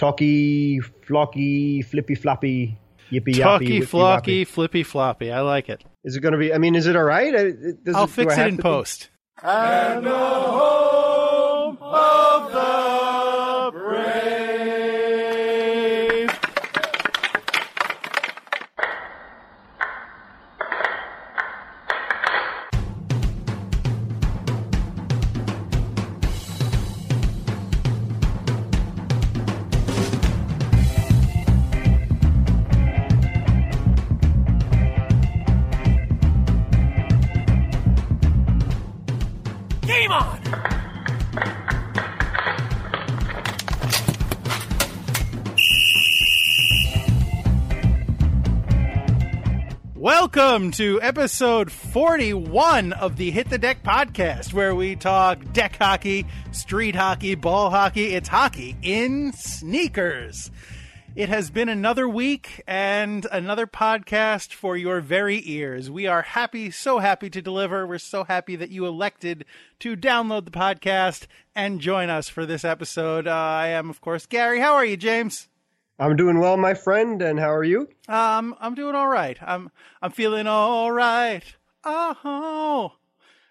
talky, flocky, flippy floppy, yippy Talky, yappy. whippy flocky, woppy. flippy floppy. I like it. Is it going to be? I mean, is it all right? Does I'll it- fix it in to be- post. Welcome to episode 41 of the Hit the Deck podcast, where we talk deck hockey, street hockey, ball hockey. It's hockey in sneakers. It has been another week and another podcast for your very ears. We are happy, so happy to deliver. We're so happy that you elected to download the podcast and join us for this episode. Uh, I am, of course, Gary. How are you, James? I'm doing well, my friend. And how are you? Um, I'm doing all right. I'm I'm feeling all right. Oh,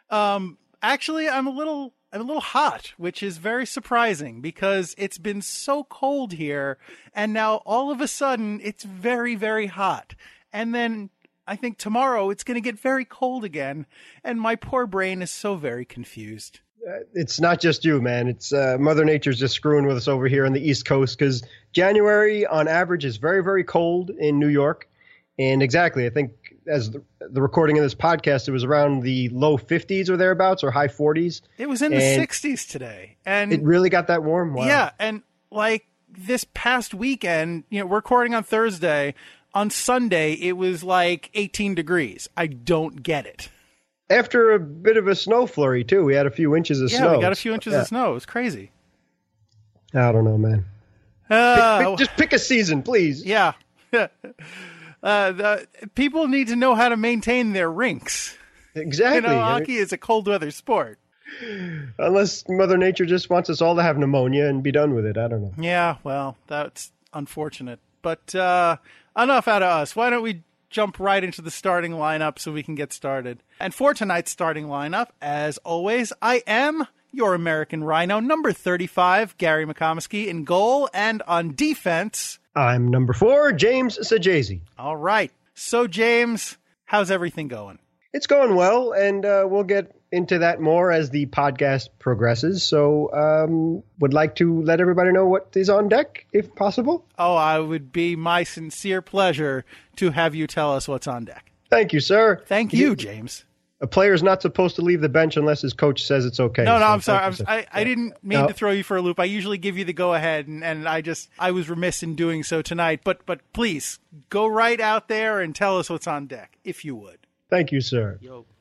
um, actually, I'm a little I'm a little hot, which is very surprising because it's been so cold here, and now all of a sudden it's very very hot, and then. I think tomorrow it's going to get very cold again, and my poor brain is so very confused. It's not just you, man. It's uh, Mother Nature's just screwing with us over here on the East Coast because January, on average, is very, very cold in New York. And exactly, I think as the, the recording of this podcast, it was around the low 50s or thereabouts or high 40s. It was in the 60s today, and It really got that warm. Wow. Yeah, and like this past weekend, you know, recording on Thursday. On Sunday, it was like 18 degrees. I don't get it. After a bit of a snow flurry too, we had a few inches of Yeah, snow. we got a few inches Yeah. of snow. It was crazy. I don't know, man. Uh, Pick- just pick a season, please. yeah. uh, the, people need to know how to maintain their rinks. Exactly. You know, hockey is a cold weather sport. Unless Mother Nature just wants us all to have pneumonia and be done with it. I don't know. Yeah, well, that's unfortunate. But uh, enough out of us. Why don't we jump right into the starting lineup so we can get started? And for tonight's starting lineup, as always, I am your American Rhino, number 35, Gary McComiskey, in goal and on defense. I'm number four, James Sajazi. All right. So, James, how's everything going? It's going well, and uh, we'll get into that more as the podcast progresses. So, um, would like to let everybody know what is on deck, if possible. Oh, I would be my sincere pleasure to have you tell us what's on deck. Thank you, sir. Thank you, James. A player is not supposed to leave the bench unless his coach says it's okay. No, no, So I'm sorry. I'm. I, I didn't mean No. to throw you for a loop. I usually give you the go ahead, and, and I just I was remiss in doing so tonight. But but please go right out there and tell us what's on deck, if you would. Thank you, sir.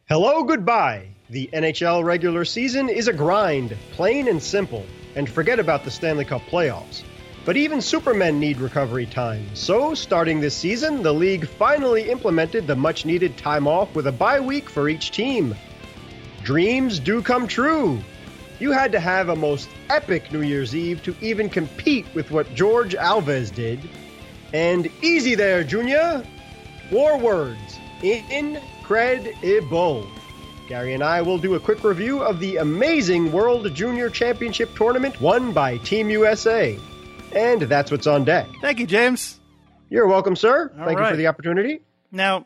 Hello, goodbye. The NHL regular season is a grind, plain and simple, and forget about the Stanley Cup playoffs. But even supermen need recovery time. So, starting this season, the league finally implemented the much needed time off with a bye week for each team. Dreams do come true. You had to have a most epic New Year's Eve to even compete with what George Alves did. And easy there, Junior. War words. Incredible. Gary and I will do a quick review of the amazing World Junior Championship tournament won by Team USA. And that's what's on deck. Thank you, James. You're welcome, sir. All Thank you for the opportunity. Now,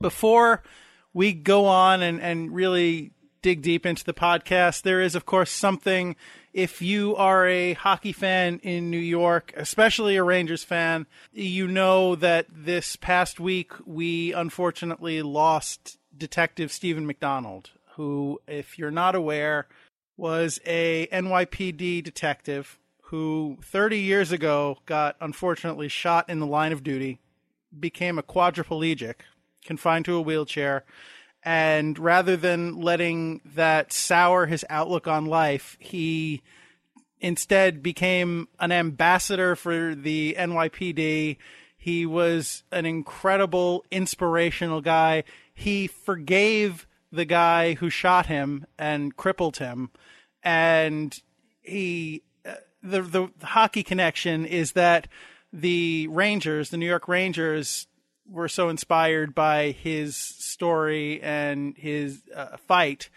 before we go on and, and really dig deep into the podcast, there is, of course, something. If you are a hockey fan in New York, especially a Rangers fan, you know that this past week we unfortunately lost Detective Stephen McDonald, who, if you're not aware, was a NYPD detective who 30 years ago got unfortunately shot in the line of duty became a quadriplegic, confined to a wheelchair, and rather than letting that sour his outlook on life, he instead became an ambassador for the NYPD. He was an incredible, inspirational guy. He forgave the guy who shot him and crippled him, and he uh, the, the hockey connection is that the Rangers, the New York Rangers, were so inspired by his story and his uh, fight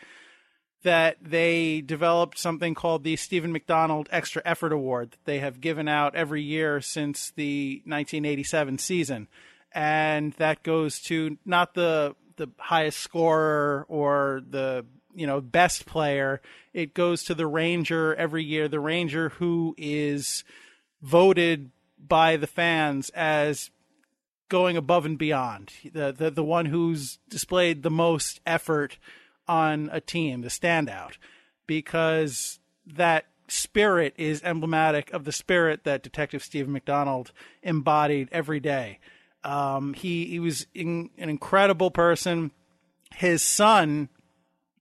that they developed something called the Stephen McDonald Extra Effort Award that they have given out every year since the 1987 season. And that goes to not the the highest scorer or the you know best player. It goes to the Ranger every year. The Ranger who is voted by the fans as going above and beyond. The the, the one who's displayed the most effort on a team, the standout, because that spirit is emblematic of the spirit that Detective Stephen McDonald embodied every day. Um, he he was in, an incredible person. His son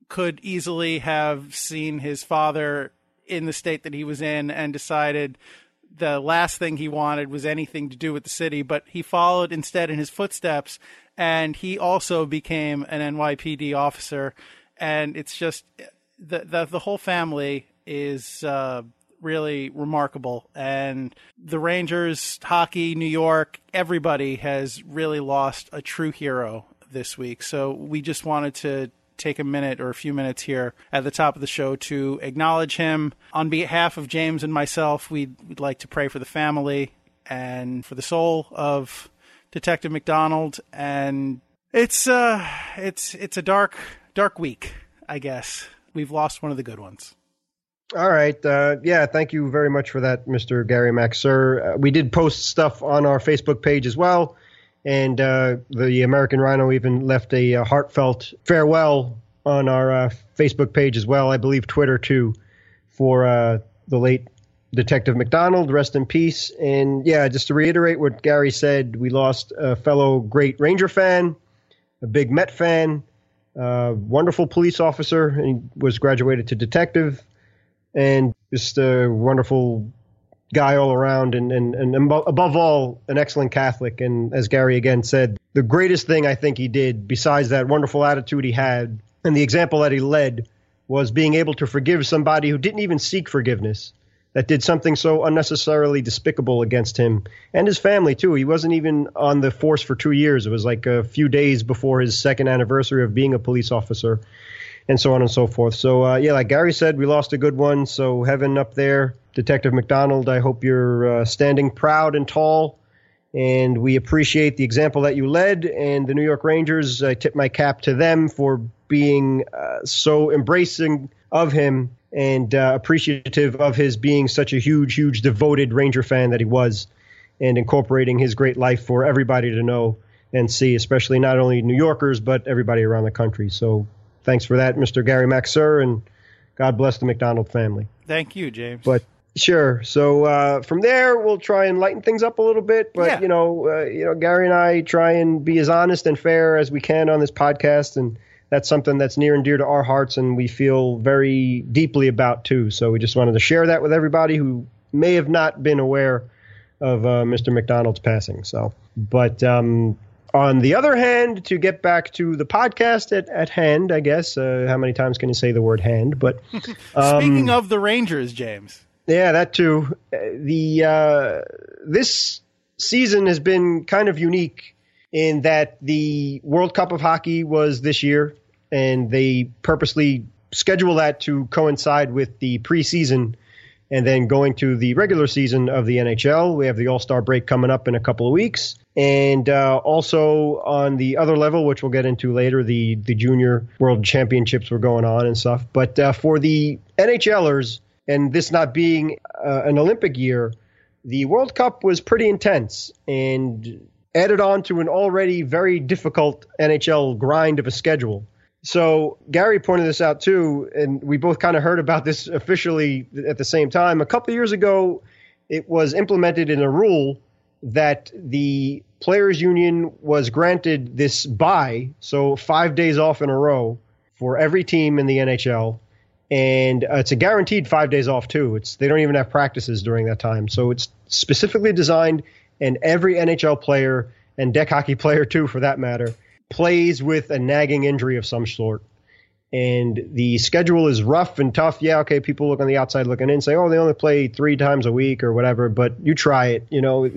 could easily have seen his father in the state that he was in and decided the last thing he wanted was anything to do with the city, but he followed instead in his footsteps and he also became an NYPD officer and it's just the the, the whole family is uh, really remarkable. And the Rangers, hockey, New York, everybody has really lost a true hero this week. So we just wanted to take a minute or a few minutes here at the top of the show to acknowledge him. On behalf of James and myself, we'd, we'd like to pray for the family and for the soul of Detective McDonald. And it's uh, it's it's a dark dark week, I guess. We've lost one of the good ones. All right. Uh, yeah, thank you very much for that, Mr. Gary Maxer. Uh, we did post stuff on our Facebook page as well, and uh, the American Rhino even left a, a heartfelt farewell on our uh, Facebook page as well. I believe Twitter too, for uh, the late Detective McDonald. Rest in peace. And yeah, just to reiterate what Gary said, we lost a fellow great Ranger fan, a big Met fan, wonderful police officer, and he was graduated to detective, and just a wonderful guy all around, and, and, and above all, an excellent Catholic. And as Gary again said, the greatest thing I think he did, besides that wonderful attitude he had and the example that he led, was being able to forgive somebody who didn't even seek forgiveness that did something so unnecessarily despicable against him and his family too. He wasn't even on the force for two years. It was like a few days before his second anniversary of being a police officer, and so on and so forth. So uh, yeah, like Gary said, we lost a good one. So heaven up there, Detective McDonald. I hope you're uh, standing proud and tall. And we appreciate the example that you led, and the New York Rangers. I tip my cap to them for being uh, so embracing of him and uh, appreciative of his being such a huge, huge devoted Ranger fan that he was, and incorporating his great life for everybody to know and see, especially not only New Yorkers but everybody around the country. So, thanks for that, Mr. Gary Maxer, and God bless the McDonald family. Thank you, James. But Sure. So uh, from there, we'll try and lighten things up a little bit. But yeah. you know, uh, you know, Gary and I try and be as honest and fair as we can on this podcast, and that's something that's near and dear to our hearts and we feel very deeply about too. So we just wanted to share that with everybody who may have not been aware of uh, Mr. McDonald's passing. So, but um, on the other hand, to get back to the podcast at, at hand, I guess, uh, how many times can you say the word hand? But um, speaking of the Rangers, James. Yeah, that too. Uh, the uh, this season has been kind of unique in that the World Cup of Hockey was this year, and they purposely schedule that to coincide with the preseason and then going to the regular season of the NHL. We have the All Star break coming up in a couple of weeks. And uh, also on the other level, which we'll get into later, the, the junior world championships were going on and stuff. But uh, for the NHLers, and this not being uh, an Olympic year, the World Cup was pretty intense. And added on to an already very difficult NHL grind of a schedule. So Gary pointed this out too, and we both kind of heard about this officially at the same time. A couple years ago, it was implemented in a rule that the players' union was granted this bye, so five days off in a row for every team in the NHL, and uh, it's a guaranteed five days off too. It's they don't even have practices during that time, so it's specifically designed and every NHL player and deck hockey player too, for that matter, plays with a nagging injury of some sort. and the schedule is rough and tough. Yeah, okay, people look on the outside looking in, say, oh, they only play three times a week or whatever, but you try it. You know,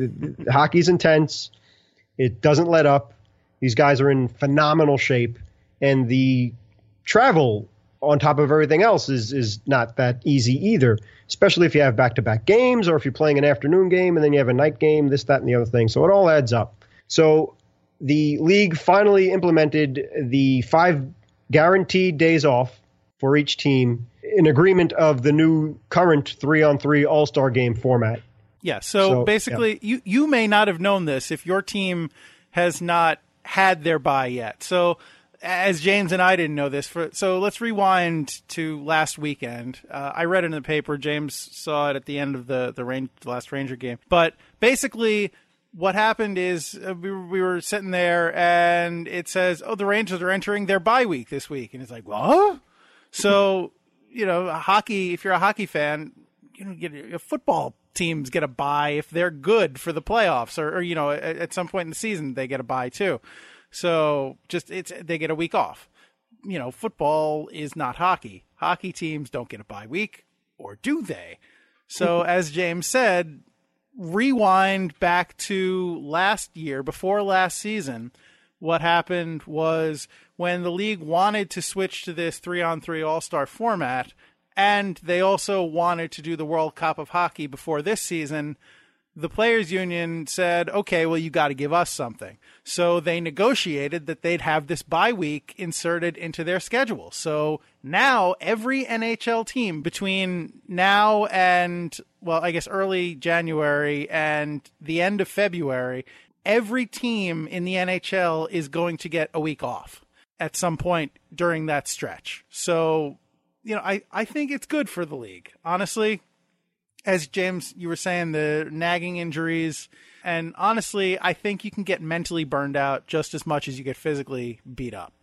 hockey's intense. It doesn't let up. These guys are in phenomenal shape, and the travel on top of everything else is is not that easy either. Especially if you have back to back games, or if you're playing an afternoon game and then you have a night game, this, that, and the other thing. So it all adds up. So the league finally implemented the five guaranteed days off for each team in agreement of the new current three on three All Star game format. Yeah. So, so basically, yeah. you you may not have known this if your team has not had their buy yet. So as James and I didn't know this, for, so let's rewind to last weekend. Uh, I read it in the paper. James saw it at the end of the the, range, the last Ranger game. But basically, what happened is uh, we, we were sitting there and it says, "Oh, the Rangers are entering their bye week this week," and it's like, "What?" So you know, hockey. If you're a hockey fan, you know, get football teams get a buy if they're good for the playoffs, or, or you know, at, at, some point in the season they get a buy too. So just it's they get a week off. You know, football is not hockey. Hockey teams don't get a bye week, or do they? So as James said, rewind back to last year, before last season, what happened was when the league wanted to switch to this three on three all star format, and they also wanted to do the World Cup of Hockey before this season, the players union said, okay, well, you got to give us something. So they negotiated that they'd have this bye week inserted into their schedule. So now every NHL team between now and, well, I guess early January and the end of February, every team in the NHL is going to get a week off at some point during that stretch. So, you know, I, I think it's good for the league. Honestly, as James, you were saying, the nagging injuries. And honestly, I think you can get mentally burned out just as much as you get physically beat up.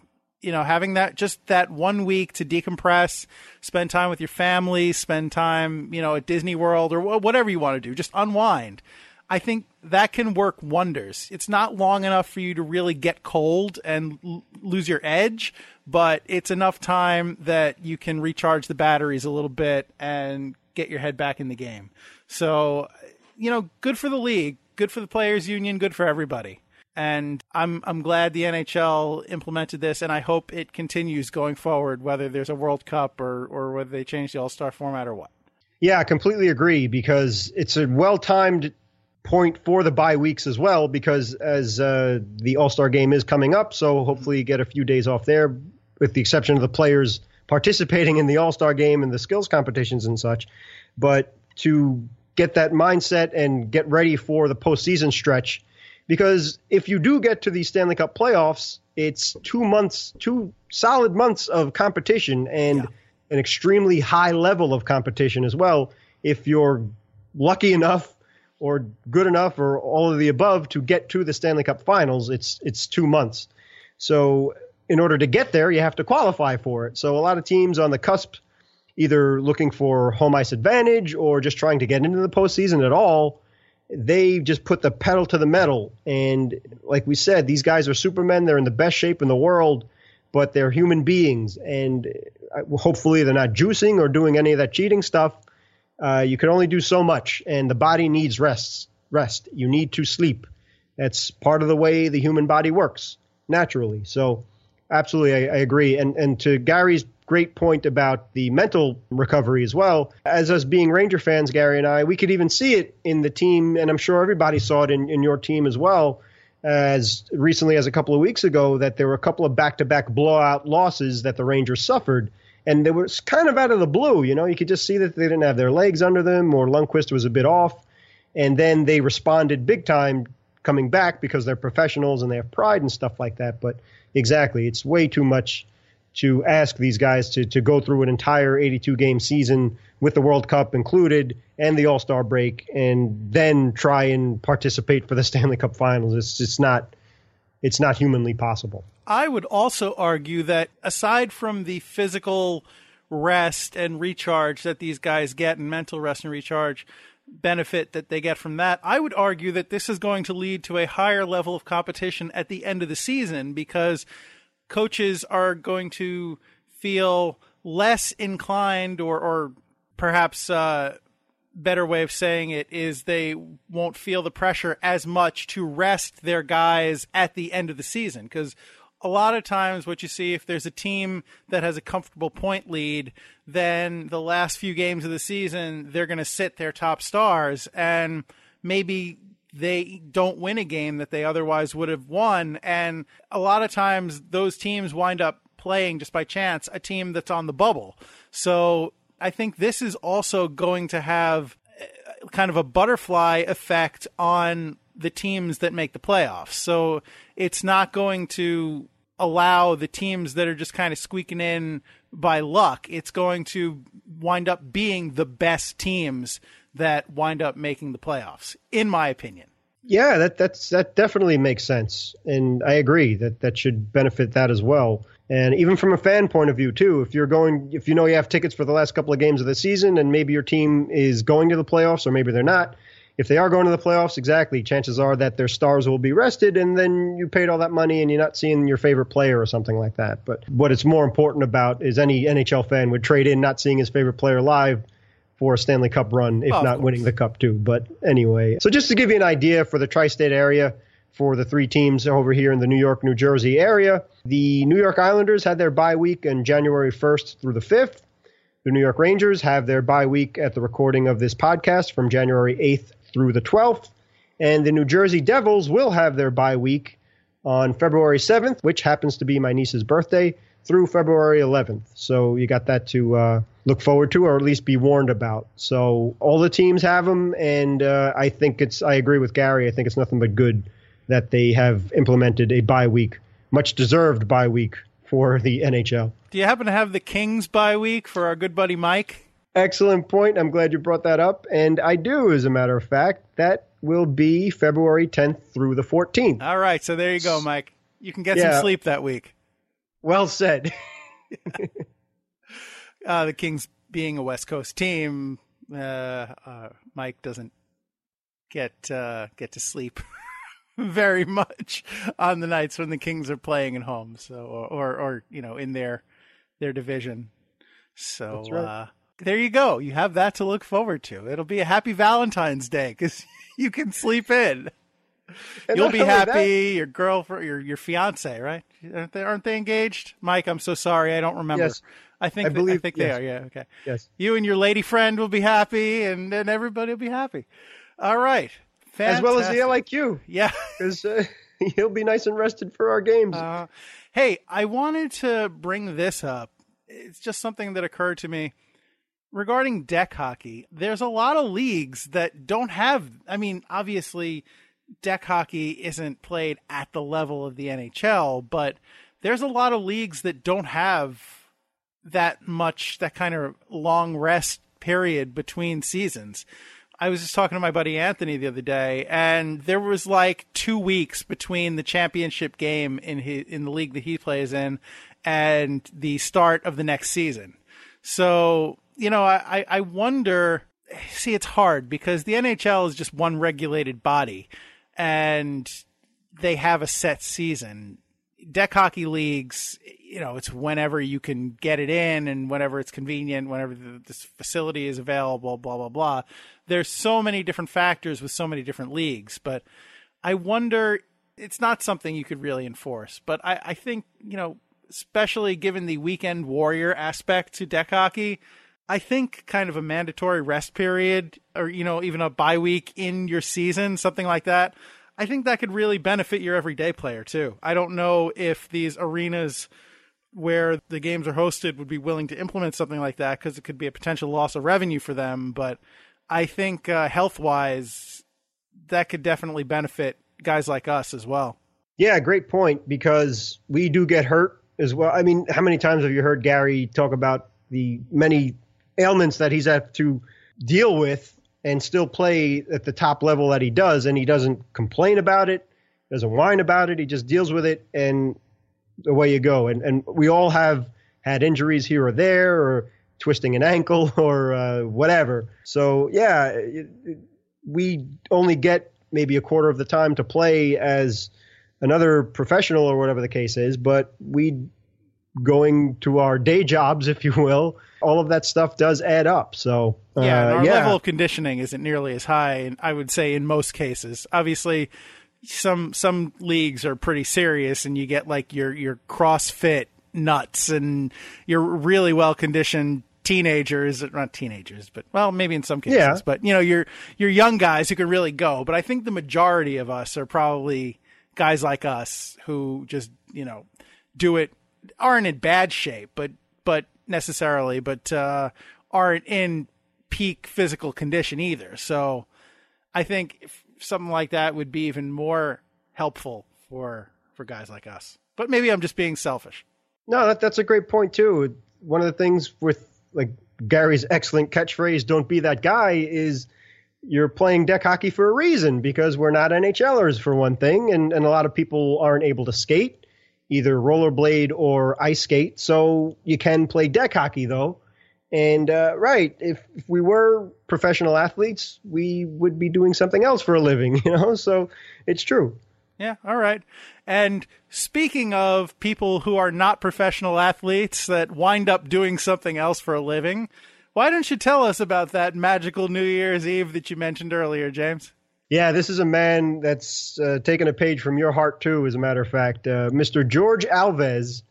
You know, having that just that one week to decompress, spend time with your family, spend time, you know, at Disney World or whatever you want to do, just unwind. I think that can work wonders. It's not long enough for you to really get cold and l- lose your edge, but it's enough time that you can recharge the batteries a little bit and get your head back in the game. So, you know, good for the league, good for the players union, good for everybody. And I'm I'm glad the NHL implemented this, and I hope it continues going forward, whether there's a World Cup or or whether they change the All Star format or what. Yeah, I completely agree because it's a well timed point for the bye weeks as well. Because as uh, the All Star game is coming up, so hopefully you get a few days off there, with the exception of the players participating in the All Star game and the skills competitions and such. But to get that mindset and get ready for the postseason stretch, because if you do get to the Stanley Cup playoffs, it's two months, two solid months of competition and yeah. an extremely high level of competition as well. If you're lucky enough or good enough or all of the above to get to the Stanley Cup finals, it's it's two months. So in order to get there, you have to qualify for it. So a lot of teams on the cusp, either looking for home ice advantage or just trying to get into the postseason at all, they just put the pedal to the metal. And like we said, these guys are supermen. They're in the best shape in the world, but they're human beings. And uh, hopefully they're not juicing or doing any of that cheating stuff. Uh, you can only do so much, and the body needs rest. Rest. You need to sleep. That's part of the way the human body works naturally. So Absolutely, I, I, agree. And and to Gary's great point about the mental recovery as well. As us being Ranger fans, Gary and I, we could even see it in the team, and I'm sure everybody saw it in, in your team as well. As recently as a couple of weeks ago, that there were a couple of back-to-back blowout losses that the Rangers suffered, and it was kind of out of the blue. You know, you could just see that they didn't have their legs under them, or Lundqvist was a bit off, and then they responded big time coming back because they're professionals and they have pride and stuff like that. But exactly. It's way too much to ask these guys to, to go through an entire 82 game season with the World Cup included and the All Star break and then try and participate for the Stanley Cup finals. It's just not it's not humanly possible. I would also argue that aside from the physical rest and recharge that these guys get and mental rest and recharge benefit that they get from that. I would argue that this is going to lead to a higher level of competition at the end of the season because coaches are going to feel less inclined or, or perhaps uh, better way of saying it is they won't feel the pressure as much to rest their guys at the end of the season because a lot of times what you see if there's a team that has a comfortable point lead then the last few games of the season they're going to sit their top stars and maybe they don't win a game that they otherwise would have won. And a lot of times those teams wind up playing just by chance a team that's on the bubble. So I think this is also going to have uh, kind of a butterfly effect on the teams that make the playoffs. So it's not going to allow the teams that are just kind of squeaking in by luck. It's going to wind up being the best teams that wind up making the playoffs, in my opinion. Yeah, that that's that definitely makes sense, and I agree that that should benefit that as well. And even from a fan point of view, too, if you're going, if you know you have tickets for the last couple of games of the season and maybe your team is going to the playoffs or maybe they're not, if they are going to the playoffs, exactly, chances are that their stars will be rested and then you paid all that money and you're not seeing your favorite player or something like that. But what it's more important about is any NHL fan would trade in not seeing his favorite player live for a Stanley Cup run, if oh, not winning the cup too. But anyway, so just to give you an idea for the tri state area, for the three teams over here in the New York, New Jersey area. The New York Islanders had their bye week on January 1st through the 5th. The New York Rangers have their bye week at the recording of this podcast from January 8th through the 12th. And the New Jersey Devils will have their bye week on February 7th, which happens to be my niece's birthday, through February 11th. So you got that to uh, look forward to, or at least be warned about. So all the teams have them, and uh, I think it's. I agree with Gary. I think it's nothing but good that they have implemented a bye week, much deserved bye week for the NHL. Do you happen to have the Kings bye week for our good buddy Mike? Excellent point. I'm glad you brought that up. And I do, as a matter of fact. That will be February 10th through the 14th. All right. So there you go, Mike. You can get yeah. some sleep that week. Well said. uh, the Kings being a West Coast team, uh, uh, Mike doesn't get uh, get to sleep very much on the nights when the Kings are playing at home. So or or, or you know in their their division. So right. There you go. You have that to look forward to. It'll be a happy Valentine's Day because you can sleep in. And You'll be happy. That, your girlfriend, your your fiance, right? Aren't they, aren't they engaged? Mike, I'm so sorry, I don't remember. Yes. I think I, believe, I think yes. they are. Yeah. Okay. Yes. You and your lady friend will be happy, and and everybody will be happy. All right. Fantastic. As well as the LIQ. Yeah. Because uh, he'll be nice and rested for our games. Uh, hey, I wanted to bring this up. It's just something that occurred to me regarding deck hockey. There's a lot of leagues that don't have, I mean, obviously, deck hockey isn't played at the level of the NHL, but there's a lot of leagues that don't have that much, that kind of long rest period between seasons. I was just talking to my buddy Anthony the other day, and there was like two weeks between the championship game in his, in the league that he plays in and the start of the next season. So you know, I I wonder. See, it's hard because the NHL is just one regulated body, and they have a set season. Deck hockey leagues, you know, it's whenever you can get it in and whenever it's convenient, whenever the, this facility is available, blah, blah, blah. There's so many different factors with so many different leagues, but I wonder, it's not something you could really enforce, but I, I think, you know, especially given the weekend warrior aspect to deck hockey, I think kind of a mandatory rest period or, you know, even a bye week in your season, something like that. I think that could really benefit your everyday player too. I don't know if these arenas where the games are hosted would be willing to implement something like that because it could be a potential loss of revenue for them. But I think uh, health wise, that could definitely benefit guys like us as well. Yeah, great point because we do get hurt as well. I mean, how many times have you heard Gary talk about the many ailments that he's had to deal with and still play at the top level that he does? And he doesn't complain about it, doesn't whine about it. He just deals with it and away you go. And and we all have had injuries here or there, or twisting an ankle, or uh, whatever. So yeah, it, it, we only get maybe a quarter of the time to play as another professional or whatever the case is, but we going to our day jobs, if you will, all of that stuff does add up. So uh, yeah, our yeah. level of conditioning isn't nearly as high, and I would say in most cases. Obviously, some some leagues are pretty serious, and you get like your your CrossFit nuts, and you're really well conditioned teenagers, not teenagers, but well, maybe in some cases, yeah. but you know, you're you're young guys who can really go. But I think the majority of us are probably guys like us who just you know do it aren't in bad shape, but but necessarily, but uh, aren't in peak physical condition either. So I think something like that would be even more helpful for for guys like us. But maybe I'm just being selfish. No, that, that's a great point too. One of the things with like Gary's excellent catchphrase, "Don't be that guy," is you're playing deck hockey for a reason because we're not NHLers for one thing, and, and a lot of people aren't able to skate, either rollerblade or ice skate. So you can play deck hockey though. And uh, right, if, if we were professional athletes, we would be doing something else for a living, you know. So it's true. Yeah, all right. And speaking of people who are not professional athletes that wind up doing something else for a living, why don't you tell us about that magical New Year's Eve that you mentioned earlier, James? Yeah, this is a man that's uh, taken a page from your heart, too, as a matter of fact. Uh, Mr. George Alves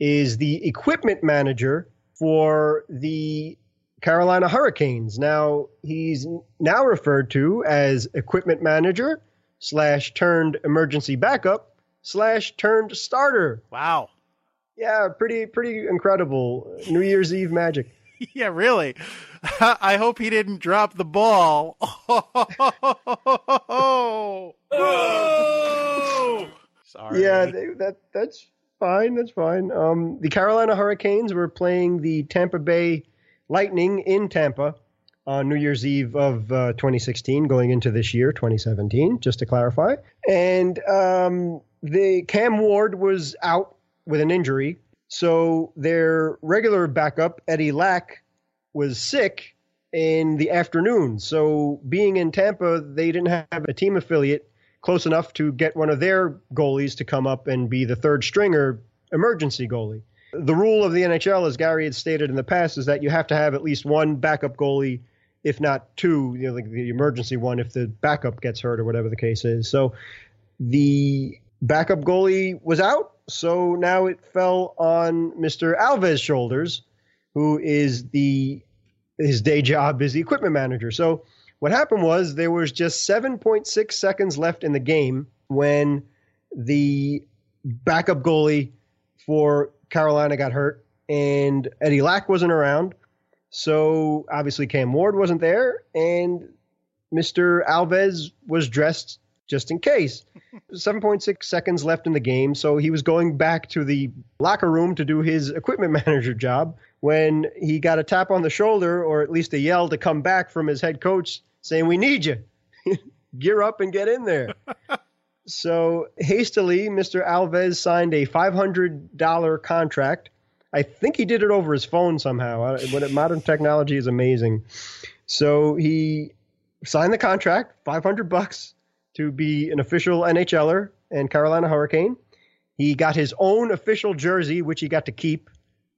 is the equipment manager for the Carolina Hurricanes. Now, he's now referred to as equipment manager slash turned emergency backup slash turned starter. Wow. Yeah, pretty pretty incredible New Year's Eve magic. yeah, really. I hope he didn't drop the ball. Oh, Sorry. Yeah, they, that that's fine. That's fine. Um, the Carolina Hurricanes were playing the Tampa Bay Lightning in Tampa on New Year's Eve of uh, 2016, going into this year, 2017, just to clarify. And um, the Cam Ward was out with an injury, so their regular backup, Eddie Lack, was sick in the afternoon. So being in Tampa, they didn't have a team affiliate close enough to get one of their goalies to come up and be the third stringer emergency goalie. The rule of the NHL, as Gary had stated in the past, is that you have to have at least one backup goalie if not two, you know, like the emergency one if the backup gets hurt or whatever the case is. So the backup goalie was out, so now it fell on Mr. Alves' shoulders, who is the his day job is the equipment manager. So what happened was there was just 7.6 seconds left in the game when the backup goalie for Carolina got hurt and Eddie Lack wasn't around. So obviously Cam Ward wasn't there, and Mr. Alves was dressed just in case. 7.6 seconds left in the game, so he was going back to the locker room to do his equipment manager job when he got a tap on the shoulder, or at least a yell to come back from his head coach saying, We need you. Gear up and get in there. so hastily, Mr. Alves signed a $500 contract I think he did it over his phone somehow. When modern technology is amazing. So he signed the contract, 500 bucks to be an official NHLer and Carolina Hurricane. He got his own official jersey, which he got to keep,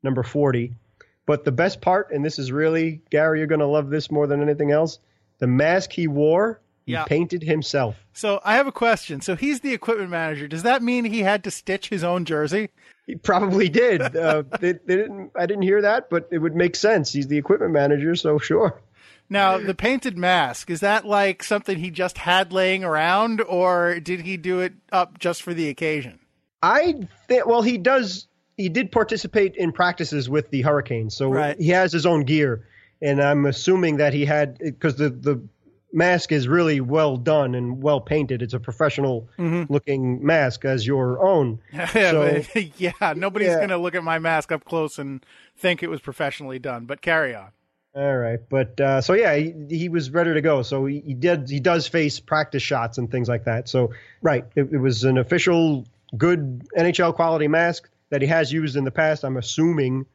number 40. But the best part, and this is really, Gary, you're going to love this more than anything else the mask he wore, he yeah. painted himself. So I have a question. So he's the equipment manager. Does that mean he had to stitch his own jersey? He probably did. Uh, they, they didn't. I didn't hear that, but it would make sense. He's the equipment manager, so sure. Now, the painted mask, is that like something he just had laying around, or did he do it up just for the occasion? I think, well, he does, he did participate in practices with the Hurricanes, so right. he has his own gear. And I'm assuming that he had, because the, the mask is really well done and well painted. It's a professional mm-hmm. looking mask as your own. so, yeah, nobody's yeah. going to look at my mask up close and think it was professionally done. But carry on. All right, but uh, so yeah, he, he, was ready to go. So he, he, did. He does face practice shots and things like that. So right, it, it was an official good NHL quality mask that he has used in the past. I'm assuming,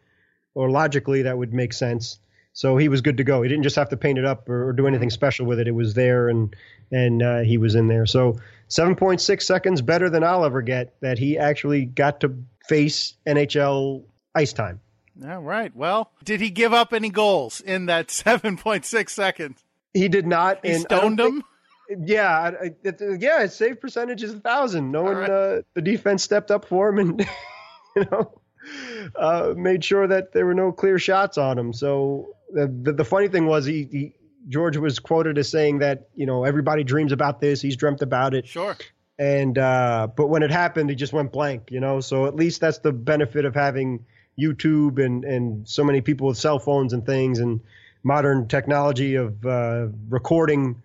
or logically, that would make sense. So he was good to go. He didn't just have to paint it up or, or do anything special with it. It was there, and and uh, he was in there. So 7.6 seconds better than I'll ever get that he actually got to face NHL ice time. All right. Well, did he give up any goals in that 7.6 seconds? He did not. He stoned him? yeah. It, yeah. His save percentage is a thousand. No All one, right. uh, the defense stepped up for him and, you know, uh, made sure that there were no clear shots on him. So the, the, the funny thing was he, he, George was quoted as saying that, you know, everybody dreams about this. He's dreamt about it. Sure. And, uh, but when it happened, he just went blank, you know, so at least that's the benefit of having YouTube and, and so many people with cell phones and things and modern technology of, uh, recording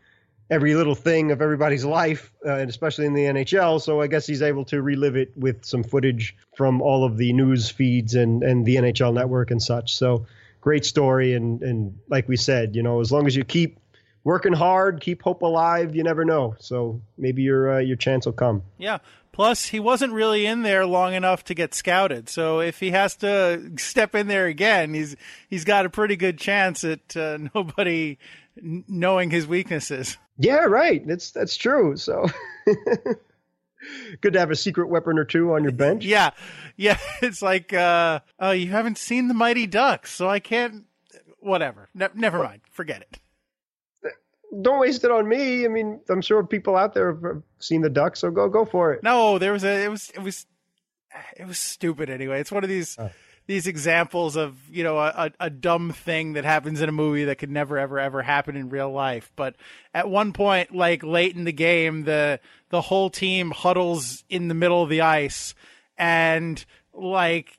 every little thing of everybody's life, uh, and especially in the NHL. So I guess he's able to relive it with some footage from all of the news feeds and, and the NHL network and such. So great story. And, and like we said, you know, as long as you keep working hard, keep hope alive, you never know. So maybe your, uh, your chance will come. Yeah. Plus, he wasn't really in there long enough to get scouted. So if he has to step in there again, he's he's got a pretty good chance at uh, nobody knowing his weaknesses. Yeah, right. That's that's true. So good to have a secret weapon or two on your bench. Yeah, yeah. It's like, uh, oh, you haven't seen the Mighty Ducks, so I can't. Whatever. Ne- never mind. Forget it. Don't waste it on me. I mean, I'm sure people out there have seen the duck, so go go for it. No, there was a. It was it was it was stupid anyway. It's one of these. Oh these examples of you know a, a dumb thing that happens in a movie that could never ever ever happen in real life. But at one point, like late in the game, the the whole team huddles in the middle of the ice and like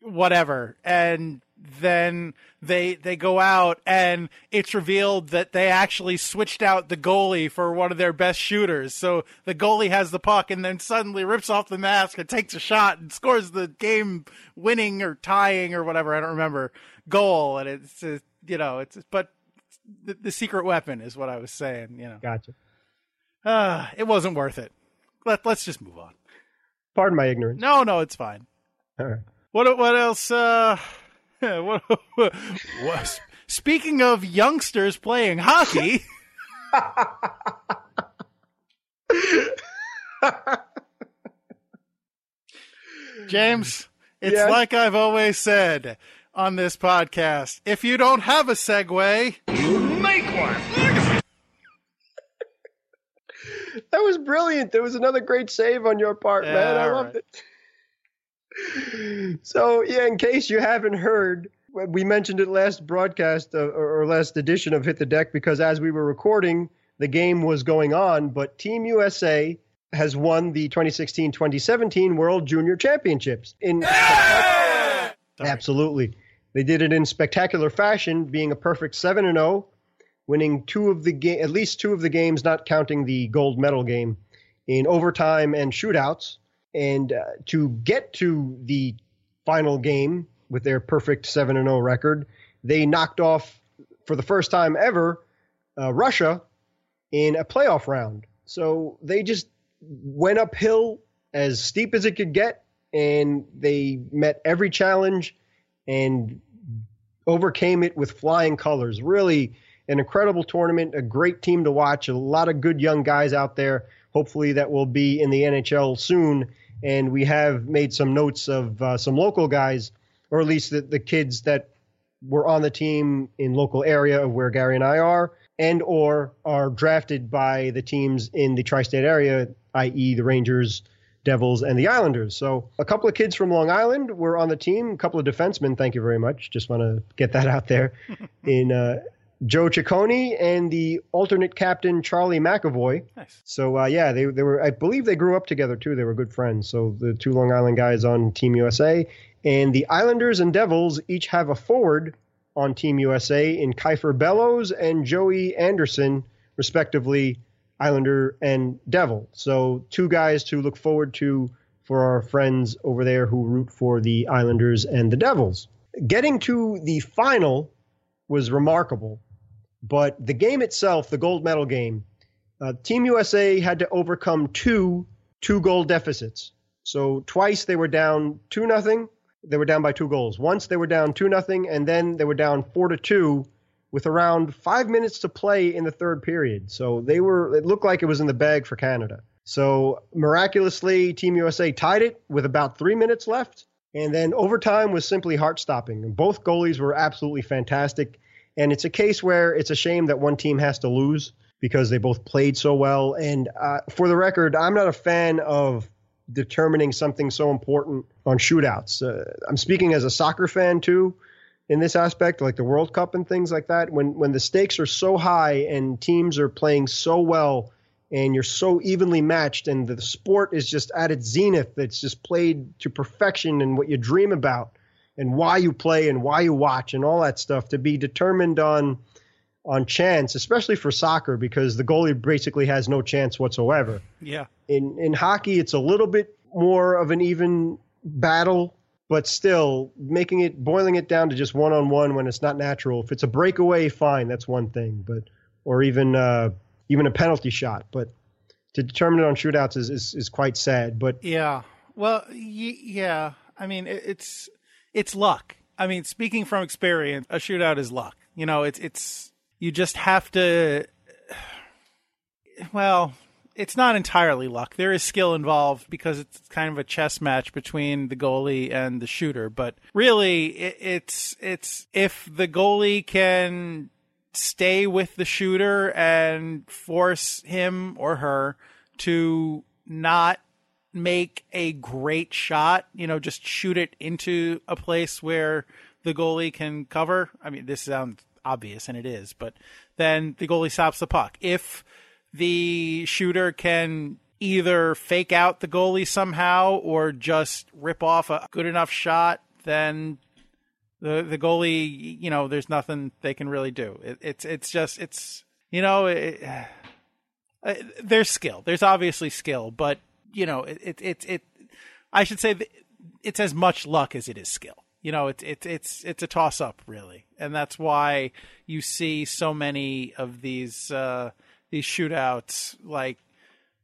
whatever and then they they go out and it's revealed that they actually switched out the goalie for one of their best shooters. So the goalie has the puck and then suddenly rips off the mask and takes a shot and scores the game winning or tying or whatever I don't remember goal. And it's uh, you know it's but the, the, secret weapon is what I was saying. You know, gotcha. Uh, it wasn't worth it. Let let's just move on. Pardon my ignorance. No, no, it's fine. All right. What what else? Uh, what, what, speaking of youngsters playing hockey. James, it's yes. like I've always said on this podcast. If you don't have a segue, you make one. that was brilliant. There was another great save on your part, yeah, man. I loved right. it so yeah, in case you haven't heard, we mentioned it last broadcast uh, or last edition of Hit the Deck because as we were recording, the game was going on, but Team USA has won the 2016-2017 World Junior Championships in yeah! absolutely. They did it in spectacular fashion, being a perfect 7 and 0, winning two of the ga- at least two of the games not counting the gold medal game in overtime and shootouts. And uh, to get to the final game with their perfect 7 0 record, they knocked off, for the first time ever, uh, Russia in a playoff round. So they just went uphill as steep as it could get, and they met every challenge and overcame it with flying colors. Really, an incredible tournament, a great team to watch, a lot of good young guys out there. Hopefully, that will be in the NHL soon and we have made some notes of uh, some local guys, or at least the, the kids that were on the team in local area of where Gary and I are, and or are drafted by the teams in the tri-state area, i.e., the Rangers, Devils, and the Islanders. So a couple of kids from Long Island were on the team, a couple of defensemen. Thank you very much. Just want to get that out there. in uh, Joe Ciccone and the alternate captain Charlie McAvoy. Nice. So uh, yeah, they they were I believe they grew up together too. They were good friends. So the two Long Island guys on Team USA and the Islanders and Devils each have a forward on Team USA in Kieffer Bellows and Joey Anderson, respectively, Islander and Devil. So two guys to look forward to for our friends over there who root for the Islanders and the Devils. Getting to the final was remarkable. But the game itself, the gold medal game, uh, Team USA had to overcome two two goal deficits. So twice they were down two nothing. They were down by two goals. Once they were down two nothing, and then they were down four to two, with around five minutes to play in the third period. So they were. It looked like it was in the bag for Canada. So miraculously, Team USA tied it with about three minutes left. And then overtime was simply heart stopping. Both goalies were absolutely fantastic. And it's a case where it's a shame that one team has to lose because they both played so well. And uh, for the record, I'm not a fan of determining something so important on shootouts. Uh, I'm speaking as a soccer fan too in this aspect, like the World Cup and things like that. When when the stakes are so high and teams are playing so well and you're so evenly matched and the sport is just at its zenith, it's just played to perfection and what you dream about and why you play and why you watch and all that stuff to be determined on on chance, especially for soccer because the goalie basically has no chance whatsoever. Yeah. In in hockey, it's a little bit more of an even battle, but still making it boiling it down to just one on one when it's not natural. If it's a breakaway, fine, that's one thing, but or even uh, even a penalty shot, but to determine it on shootouts is is, is quite sad. But yeah, well, y- yeah, I mean it's it's luck. I mean, speaking from experience, a shootout is luck. You know, it's it's you just have to. Well, it's not entirely luck. There is skill involved because it's kind of a chess match between the goalie and the shooter. But really, it, it's it's if the goalie can stay with the shooter and force him or her to not make a great shot, you know, just shoot it into a place where the goalie can cover. I mean, this sounds obvious, and it is, but then the goalie stops the puck. If the shooter can either fake out the goalie somehow or just rip off a good enough shot, then the the goalie, you know, there's nothing they can really do. It, it's it's just it's you know, it, uh, there's skill. There's obviously skill, but you know, it it it, it I should say it's as much luck as it is skill you know, it's it's it's it's a toss up really, and that's why you see so many of these uh, these shootouts. Like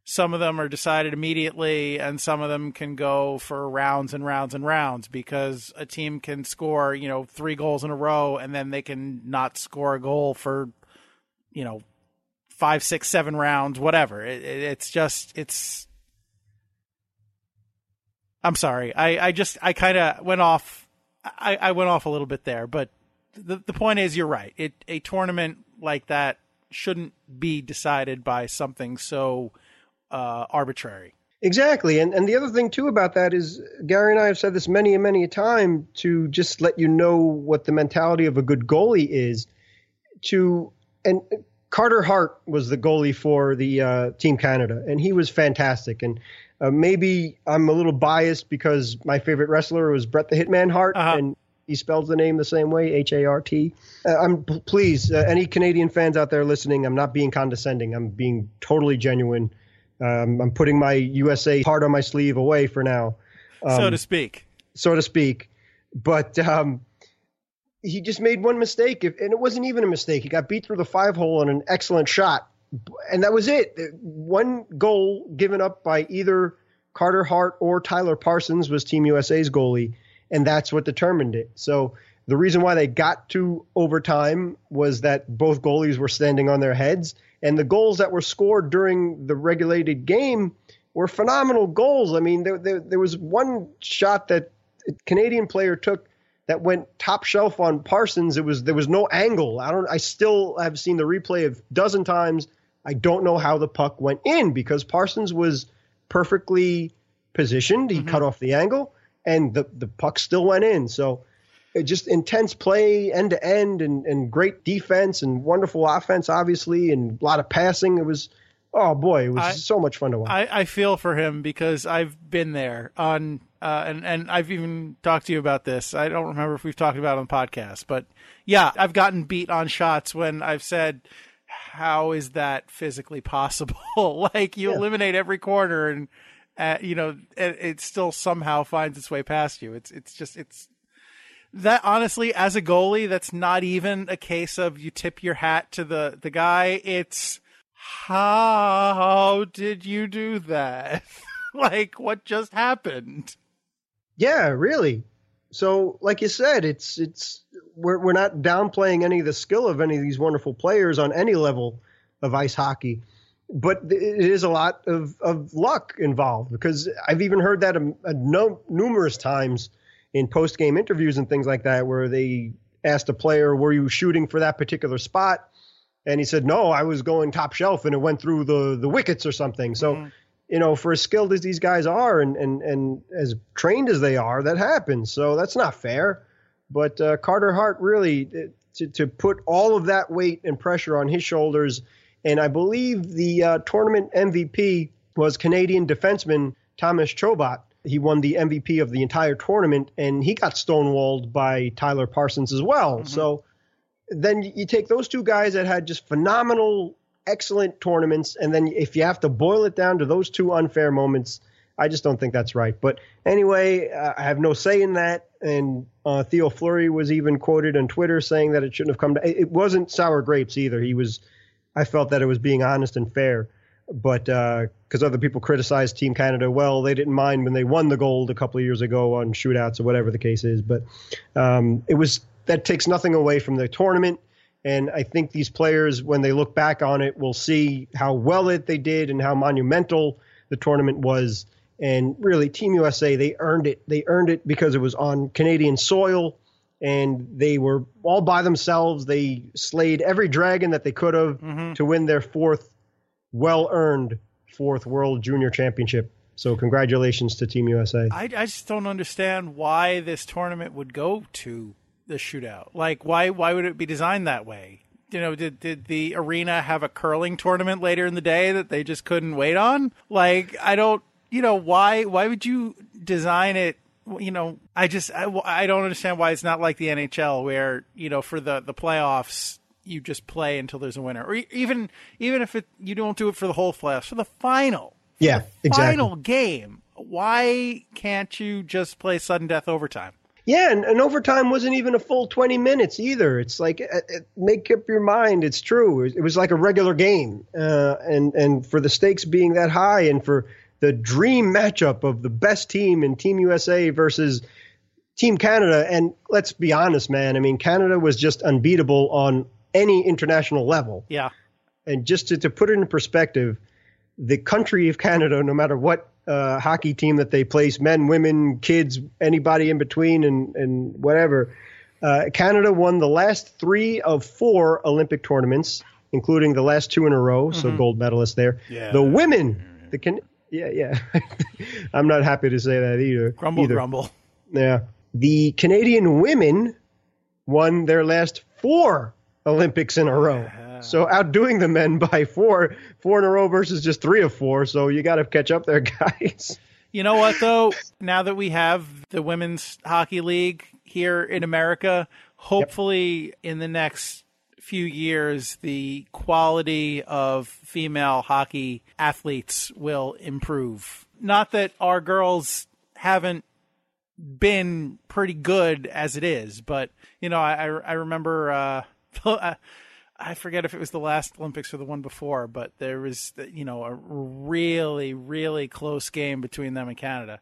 some of them are decided immediately, and some of them can go for rounds and rounds and rounds because a team can score you know three goals in a row, and then they can not score a goal for you know five, six, seven rounds, whatever. It, it, it's just it's. I'm sorry. I, I just I kind of went off I, I went off a little bit there, but the the point is, you're right. It a tournament like that shouldn't be decided by something so uh, arbitrary. Exactly, and and the other thing too about that is Gary and I have said this many and many a time to just let you know what the mentality of a good goalie is. To and Carter Hart was the goalie for the uh, Team Canada, and he was fantastic. And uh, maybe I'm a little biased because my favorite wrestler was Bret the Hitman Hart, uh-huh. and he spells the name the same way, H A R T. Uh, I'm please, uh, any Canadian fans out there listening, I'm not being condescending. I'm being totally genuine. Um, I'm putting my USA heart on my sleeve away for now, um, so to speak. So to speak, but um, he just made one mistake, and it wasn't even a mistake. He got beat through the five hole on an excellent shot and that was it. One goal given up by either Carter Hart or Tyler Parsons was Team USA's goalie, and that's what determined it. So the reason why they got to overtime was that both goalies were standing on their heads, and the goals that were scored during the regulated game were phenomenal goals. I mean, there, there, there was one shot that a Canadian player took that went top shelf on Parsons. It was there was no angle. I don't. I still have seen the replay a dozen times. I don't know how the puck went in because Parsons was perfectly positioned. He mm-hmm. cut off the angle, and the the puck still went in. So just intense play, end to end, and and great defense and wonderful offense, obviously, and a lot of passing. It was. Oh boy, it was I, so much fun to watch. I, I feel for him because I've been there on uh, and and I've even talked to you about this. I don't remember if we've talked about it on the podcast, but yeah, I've gotten beat on shots when I've said, how is that physically possible? like you yeah. eliminate every corner and uh, you know it, it, still somehow finds its way past you. It's it's just it's that honestly as a goalie that's not even a case of you tip your hat to the the guy. It's how did you do that? like what just happened? Yeah, really. So, like you said, it's it's we're we're not downplaying any of the skill of any of these wonderful players on any level of ice hockey. but it is a lot of, of luck involved because I've even heard that a, a no, numerous times in post game interviews and things like that, where they asked a player, "Were you shooting for that particular spot?" And he said, "No, I was going top shelf, and it went through the the wickets or something." So. Mm-hmm. You know, for as skilled as these guys are and, and, and as trained as they are, that happens. So that's not fair. But uh, Carter Hart really, to, to put all of that weight and pressure on his shoulders and I believe the uh, tournament MVP was Canadian defenseman Thomas Chabot. He won the MVP of the entire tournament, and he got stonewalled by Tyler Parsons as well. Mm-hmm. So then you take those two guys that had just phenomenal, excellent tournaments, and then if you have to boil it down to those two unfair moments, I just don't think that's right. But anyway, uh, I have no say in that. And uh, Theo Fleury was even quoted on Twitter saying that it shouldn't have come to. It wasn't sour grapes either. He was I felt that it was being honest and fair. But because uh, other people criticized Team Canada, well, they didn't mind when they won the gold a couple of years ago on shootouts or whatever the case is. But um, it was that takes nothing away from the tournament. And I think these players, when they look back on it, will see how well it they did and how monumental the tournament was. And really, Team USA, they earned it. They earned it because it was on Canadian soil and they were all by themselves. They slayed every dragon that they could have mm-hmm. to win their fourth, well earned fourth World Junior Championship. So congratulations to Team USA. I, I just don't understand why this tournament would go to the shootout. Like, why why would it be designed that way? You know, did did the arena have a curling tournament later in the day that they just couldn't wait on? Like, I don't. You know, why why would you design it you know, I just I, I don't understand why it's not like the NHL where you know for the the playoffs you just play until there's a winner, or even even if it you don't do it for the whole playoffs for the final. Yeah, the exactly. Final game. Why can't you just play sudden death overtime? Yeah, and, and overtime wasn't even a full 20 minutes either. It's like uh, uh, make up your mind. It's true. It was like a regular game, uh, and and for the stakes being that high, and for the dream matchup of the best team in Team USA versus Team Canada. And let's be honest, man. I mean, Canada was just unbeatable on any international level. Yeah. And just to, to put it in perspective, the country of Canada, no matter what uh, hockey team that they place, men, women, kids, anybody in between, and, and whatever, uh, Canada won the last three of four Olympic tournaments, including the last two in a row, mm-hmm. so gold medalists there. Yeah. The women, the can yeah, yeah. I'm not happy to say that either. Grumble, either. grumble. Yeah. The Canadian women won their last four Olympics in a row. So outdoing the men by four, four in a row versus just three of four. So you got to catch up there, guys. You know what, though? now that we have the Women's Hockey League here in America, hopefully yep. in the next few years, the quality of female hockey athletes will improve. Not that our girls haven't been pretty good as it is, but you know, I I remember uh, I forget if it was the last Olympics or the one before, but there was you know a really really close game between them and Canada.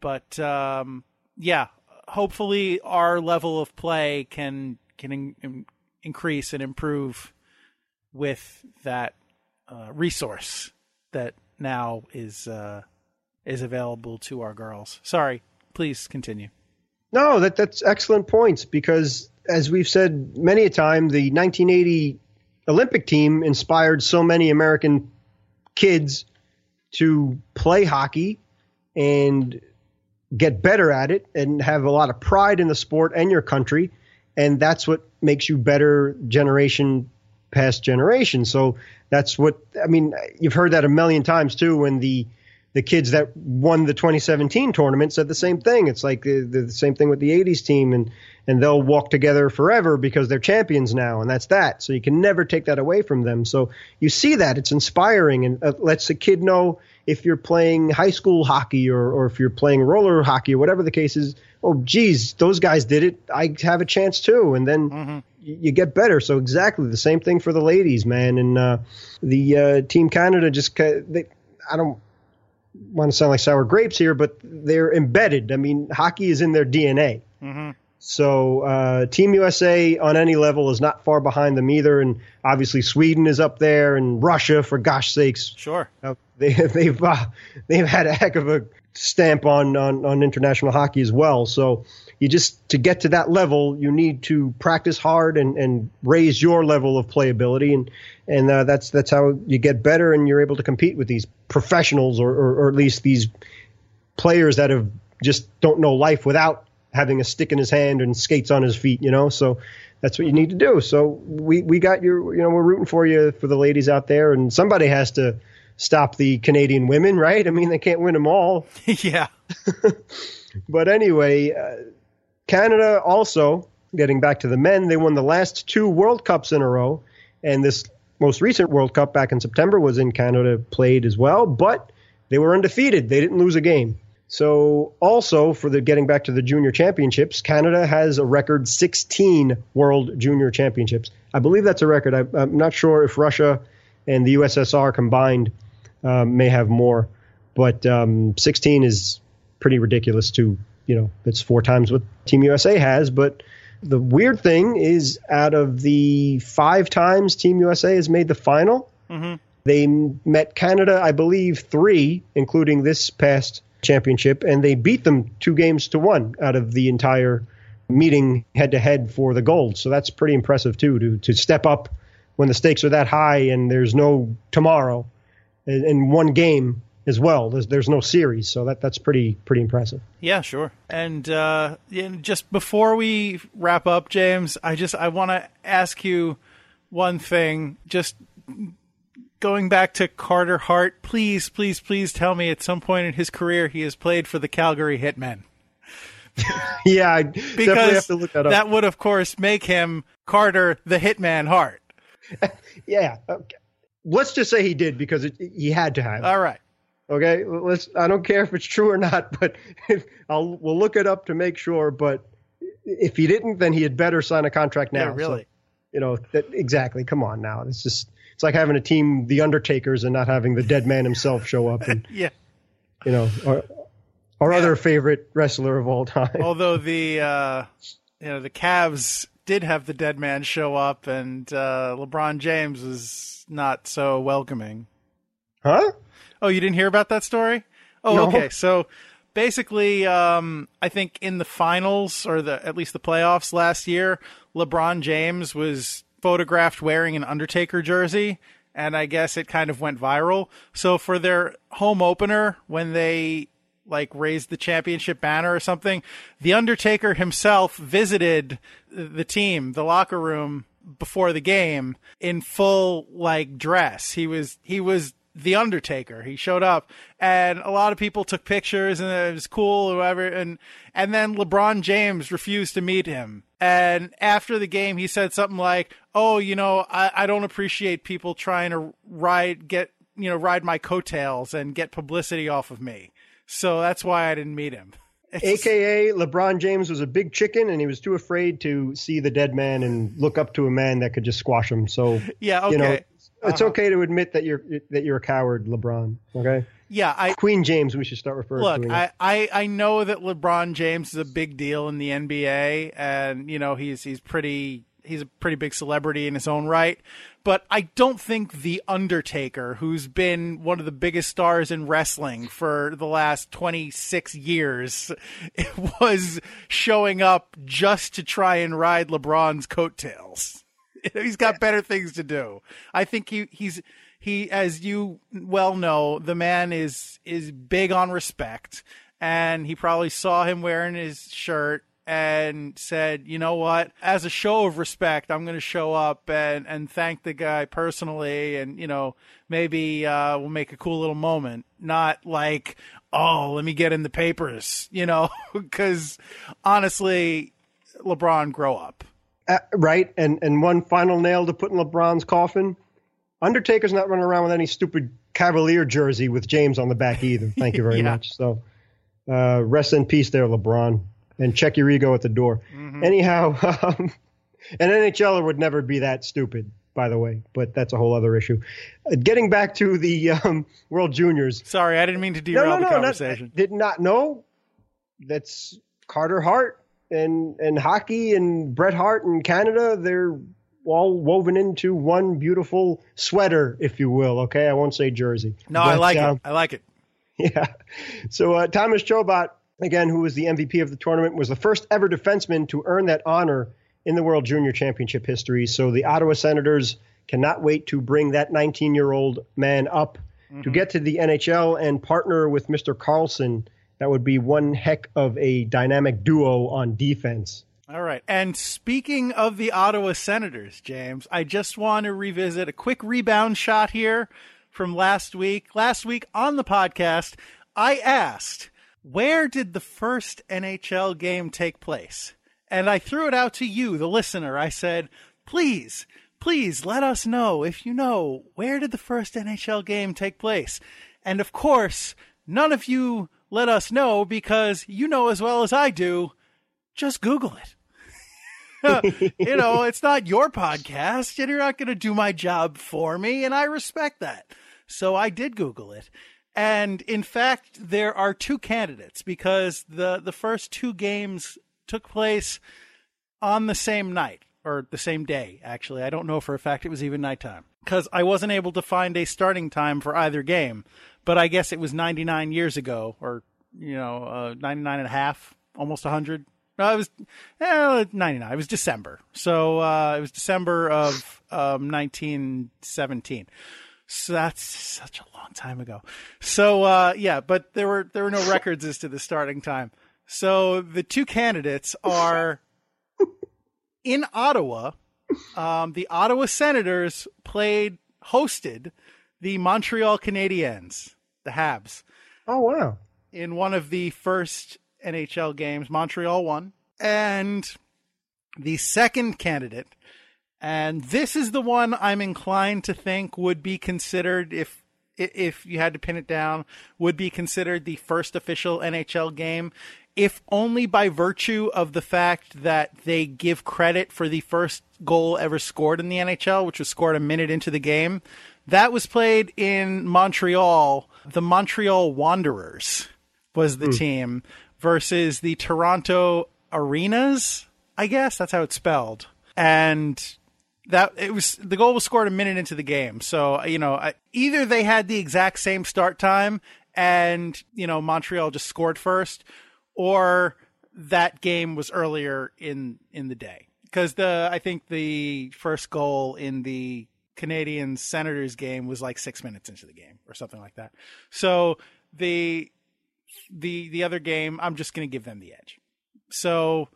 But um, yeah, hopefully our level of play can can in, increase and improve with that uh, resource that now is uh, is available to our girls. Sorry, please continue. No, that that's excellent points because as we've said many a time, the 1980 Olympic team inspired so many American kids to play hockey and get better at it and have a lot of pride in the sport and your country and that's what makes you better generation past generation. So that's what I mean. You've heard that a million times too. When the the kids that won the 2017 tournament said the same thing. It's like the, the, same thing with the 80s team, and and they'll walk together forever because they're champions now, and that's that. So you can never take that away from them. So you see that it's inspiring and uh, lets a kid know if you're playing high school hockey or or if you're playing roller hockey or whatever the case is oh, geez, those guys did it. I have a chance too. And then mm-hmm. you get better. So exactly the same thing for the ladies, man. And uh, the uh, Team Canada just, they, I don't want to sound like sour grapes here, but they're embedded. I mean, hockey is in their DNA. Mm-hmm. So uh, Team USA on any level is not far behind them either, and obviously Sweden is up there, and Russia, for gosh sakes, sure, uh, they, they've uh, they've had a heck of a stamp on, on on international hockey as well. So you just to get to that level, you need to practice hard and, and raise your level of playability, and and uh, that's that's how you get better, and you're able to compete with these professionals, or, or, or at least these players that have just don't know life without having a stick in his hand and skates on his feet, you know. So that's what you need to do. So we we got your, you know, we're rooting for you for the ladies out there, and somebody has to stop the Canadian women, right? I mean, they can't win them all. yeah. but anyway. Uh, Canada also, getting back to the men, they won the last two World Cups in a row. And this most recent World Cup back in September was in Canada, played as well, but they were undefeated. They didn't lose a game. So, also for the getting back to the junior championships, Canada has a record 16 World Junior Championships. I believe that's a record. I, am not sure if Russia and the USSR combined uh, may have more, but um, 16 is pretty ridiculous to you know, it's four times what Team USA has. But the weird thing is, out of the five times Team USA has made the final, mm-hmm. they met Canada, I believe, three, including this past championship, and they beat them two games to one out of the entire meeting head to head for the gold. So that's pretty impressive too to to step up when the stakes are that high and there's no tomorrow in one game as well. There's there's no series, so that that's pretty pretty impressive. Yeah, sure. And uh, just before we wrap up, James, I just I want to ask you one thing. Just going back to Carter Hart, please, please, please tell me at some point in his career he has played for the Calgary Hitmen. yeah, I definitely have to look that. That would, of course, make him Carter the Hitman Hart. yeah. Okay. Let's just say he did because it, he had to have. All right. Okay, let's. I don't care if it's true or not, but if, I'll we'll look it up to make sure. But if he didn't, then he had better sign a contract now. Yeah, really. So, you know that exactly. Come on now. It's just it's like having a team, the Undertakers, and not having the dead man himself show up. And yeah, you know, our, our yeah. other favorite wrestler of all time. Although the uh, you know the Cavs did have the dead man show up, and uh, LeBron James was not so welcoming. Huh? Oh, you didn't hear about that story? Oh, no. okay. So basically, um, I think in the finals or the at least the playoffs last year, LeBron James was photographed wearing an Undertaker jersey, and I guess it kind of went viral. So for their home opener, when they like raised the championship banner or something, the Undertaker himself visited the team, the locker room before the game in full like dress. He was he was the Undertaker. He showed up, and a lot of people took pictures, and it was cool, or whatever. And and then LeBron James refused to meet him. And after the game, he said something like, "Oh, you know, I, I don't appreciate people trying to ride get you know ride my coattails and get publicity off of me. So that's why I didn't meet him." It's... AKA LeBron James was a big chicken and he was too afraid to see the dead man and look up to a man that could just squash him. So yeah, okay. You know, it's uh-huh. okay to admit that you're that you're a coward, LeBron. Okay. Yeah, I Queen James. We should start referring look, to. Look, I, I I know that LeBron James is a big deal in the NBA, and you know he's he's pretty he's a pretty big celebrity in his own right. But I don't think the Undertaker, who's been one of the biggest stars in wrestling for the last twenty six years, was showing up just to try and ride LeBron's coattails. he's got better things to do. I think he he's he as you well know, the man is is big on respect and he probably saw him wearing his shirt and said, "You know what? As a show of respect, I'm going to show up and and thank the guy personally, and you know maybe uh, we'll make a cool little moment. Not like, oh, let me get in the papers, you know, because honestly, LeBron, grow up. Uh, right, and and one final nail to put in LeBron's coffin. Undertaker's not running around with any stupid Cavalier jersey with James on the back either. Thank you very yeah. much. So, uh, rest in peace, there, LeBron, and check your ego at the door. Mm-hmm. Anyhow, um, an NHLer would never be that stupid, by the way, but that's a whole other issue. Uh, getting back to the um, World Juniors. Sorry, I didn't mean to derail no, no, the conversation. Not, did not know. That's Carter Hart and and hockey and Bret Hart and Canada, they're all woven into one beautiful sweater, if you will. Okay, I won't say jersey. No, but, I like uh, it. I like it. Yeah. So uh, Thomas Chabot, again, who was the MVP of the tournament, was the first ever defenseman to earn that honor in the World Junior Championship history. So the Ottawa Senators cannot wait to bring that 19 year old man up mm-hmm. to get to the NHL and partner with Mr. Karlsson. That would be one heck of a dynamic duo on defense. All right. And speaking of the Ottawa Senators, James, I just want to revisit a quick rebound shot here from last week. Last week on the podcast, I asked, where did the first NHL game take place? And I threw it out to you, the listener. I said, please, please let us know if you know where did the first NHL game take place? And of course, none of you let us know because you know as well as I do, just Google it. you know, it's not your podcast, and you're not going to do my job for me, and I respect that. So I did Google it. And in fact, there are two candidates because the, the first two games took place on the same night or the same day, actually. I don't know for a fact it was even nighttime because I wasn't able to find a starting time for either game. But I guess it was 99 years ago or, you know, uh, 99 and a half, almost 100 no, it was eh, 99. It was December. So uh, it was December of um, 1917. So that's such a long time ago. So uh, yeah, but there were there were no records as to the starting time. So the two candidates are in Ottawa. Um, the Ottawa Senators played hosted the Montreal Canadiens, the Habs. Oh wow! In one of the first NHL games. Montreal won. And the second candidate, and this is the one I'm inclined to think would be considered, if if you had to pin it down, would be considered the first official NHL game, if only by virtue of the fact that they give credit for the first goal ever scored in the NHL, which was scored a minute into the game. That was played in Montreal. The Montreal Wanderers was the mm. team versus the Toronto Arenas. I guess that's how it's spelled. And that it was the goal was scored a minute into the game. So you know, either they had the exact same start time, and you know Montreal just scored first, or that game was earlier in in the day because the I think the first goal in the Canadian Senators game was like six minutes into the game or something like that. So the the the other game, I'm just going to give them the edge. So,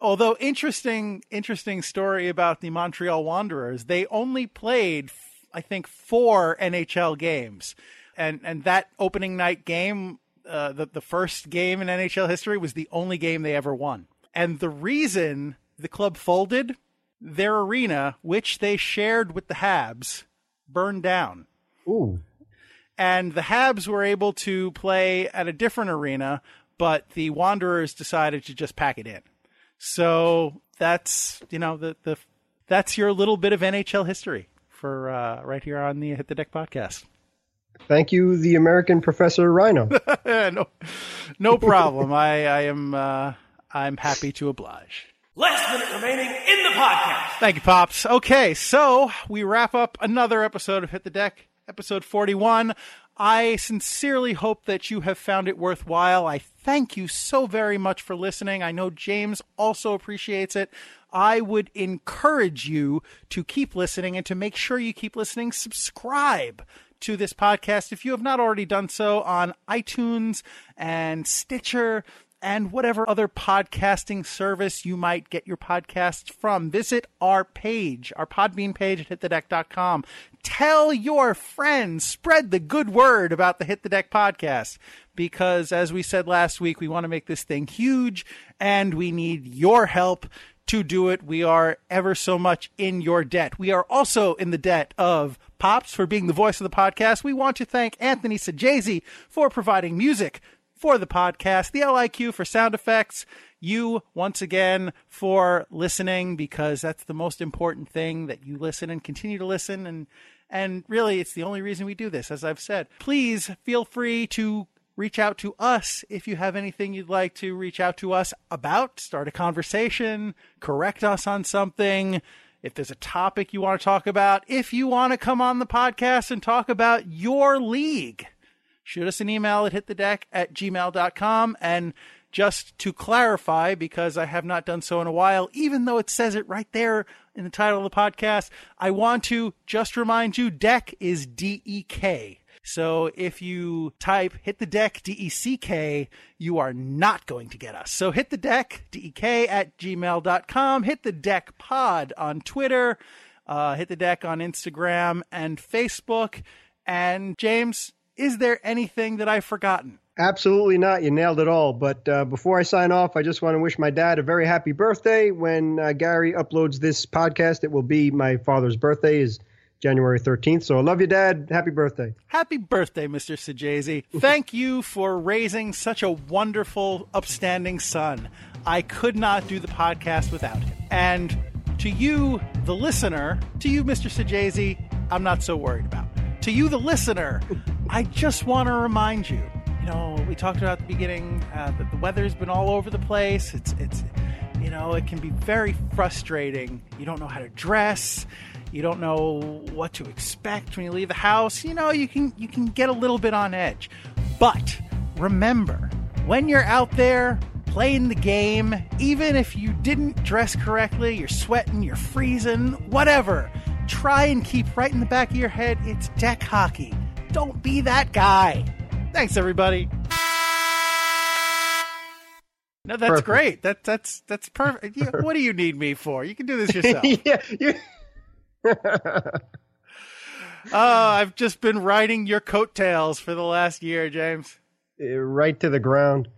although interesting interesting story about the Montreal Wanderers, they only played I think four NHL games, and and that opening night game, uh, the the first game in NHL history was the only game they ever won. And the reason the club folded, their arena, which they shared with the Habs, burned down. Ooh and the Habs were able to play at a different arena, but the Wanderers decided to just pack it in. So that's you know the the that's your little bit of NHL history for uh, right here on the Hit the Dek podcast. Thank you, the American Professor Rhino. no, no problem. I I am uh, I'm happy to oblige. Last minute remaining in the podcast. Thank you, Pops. Okay, so we wrap up another episode of Hit the Dek episode 41. I sincerely hope that you have found it worthwhile. I thank you so very much for listening. I know James also appreciates it. I would encourage you to keep listening and to make sure you keep listening. Subscribe to this podcast if you have not already done so on iTunes and Stitcher and whatever other podcasting service you might get your podcasts from. Visit our page, our Podbean page at hitthedek.com. Tell your friends, spread the good word about the Hit the Dek podcast because, as we said last week, we want to make this thing huge and we need your help to do it. We are ever so much in your debt. We are also in the debt of Pops for being the voice of the podcast. We want to thank Anthony Sajazi for providing music for the podcast, the LIQ for sound effects, you once again for listening because that's the most important thing that you listen and continue to listen. And and really it's the only reason we do this as I've said. Please feel free to reach out to us if you have anything you'd like to reach out to us about, start a conversation, correct us on something. If there's a topic you want to talk about, if you want to come on the podcast and talk about your league, shoot us an email at hitthedek at gmail.com. And just to clarify, because I have not done so in a while, even though it says it right there in the title of the podcast, I want to just remind you deck is D E K. So if you type hit the deck D E C K, you are not going to get us. So hit the dek D E K at gmail.com, hit the dek pod on Twitter, uh, hit the dek on Instagram and Facebook. And James, is there anything that I've forgotten? Absolutely not. You nailed it all. But uh, before I sign off, I just want to wish my dad a very happy birthday. When uh, Gary uploads this podcast, it will be my father's birthday. Is January 13th. So I love you, Dad. Happy birthday. Happy birthday, Mr. Sajazi. Thank you for raising such a wonderful, upstanding son. I could not do the podcast without him. And to you, the listener, to you, Mr. Sajazi, I'm not so worried about. To you, the listener, I just want to remind you. You know, we talked about at the beginning uh, that the weather's been all over the place. It's, it's, you know, it can be very frustrating. You don't know how to dress you don't know what to expect when you leave the house, you know, you can you can get a little bit on edge. But remember, when you're out there playing the game, even if you didn't dress correctly, you're sweating, you're freezing, whatever, try and keep right in the back of your head it's deck hockey. Don't be that guy. Thanks everybody. No, that's perfect. great. That that's that's perfect. what do you need me for? You can do this yourself. yeah, you oh, I've just been riding your coattails for the last year, James. Eh, right to the ground.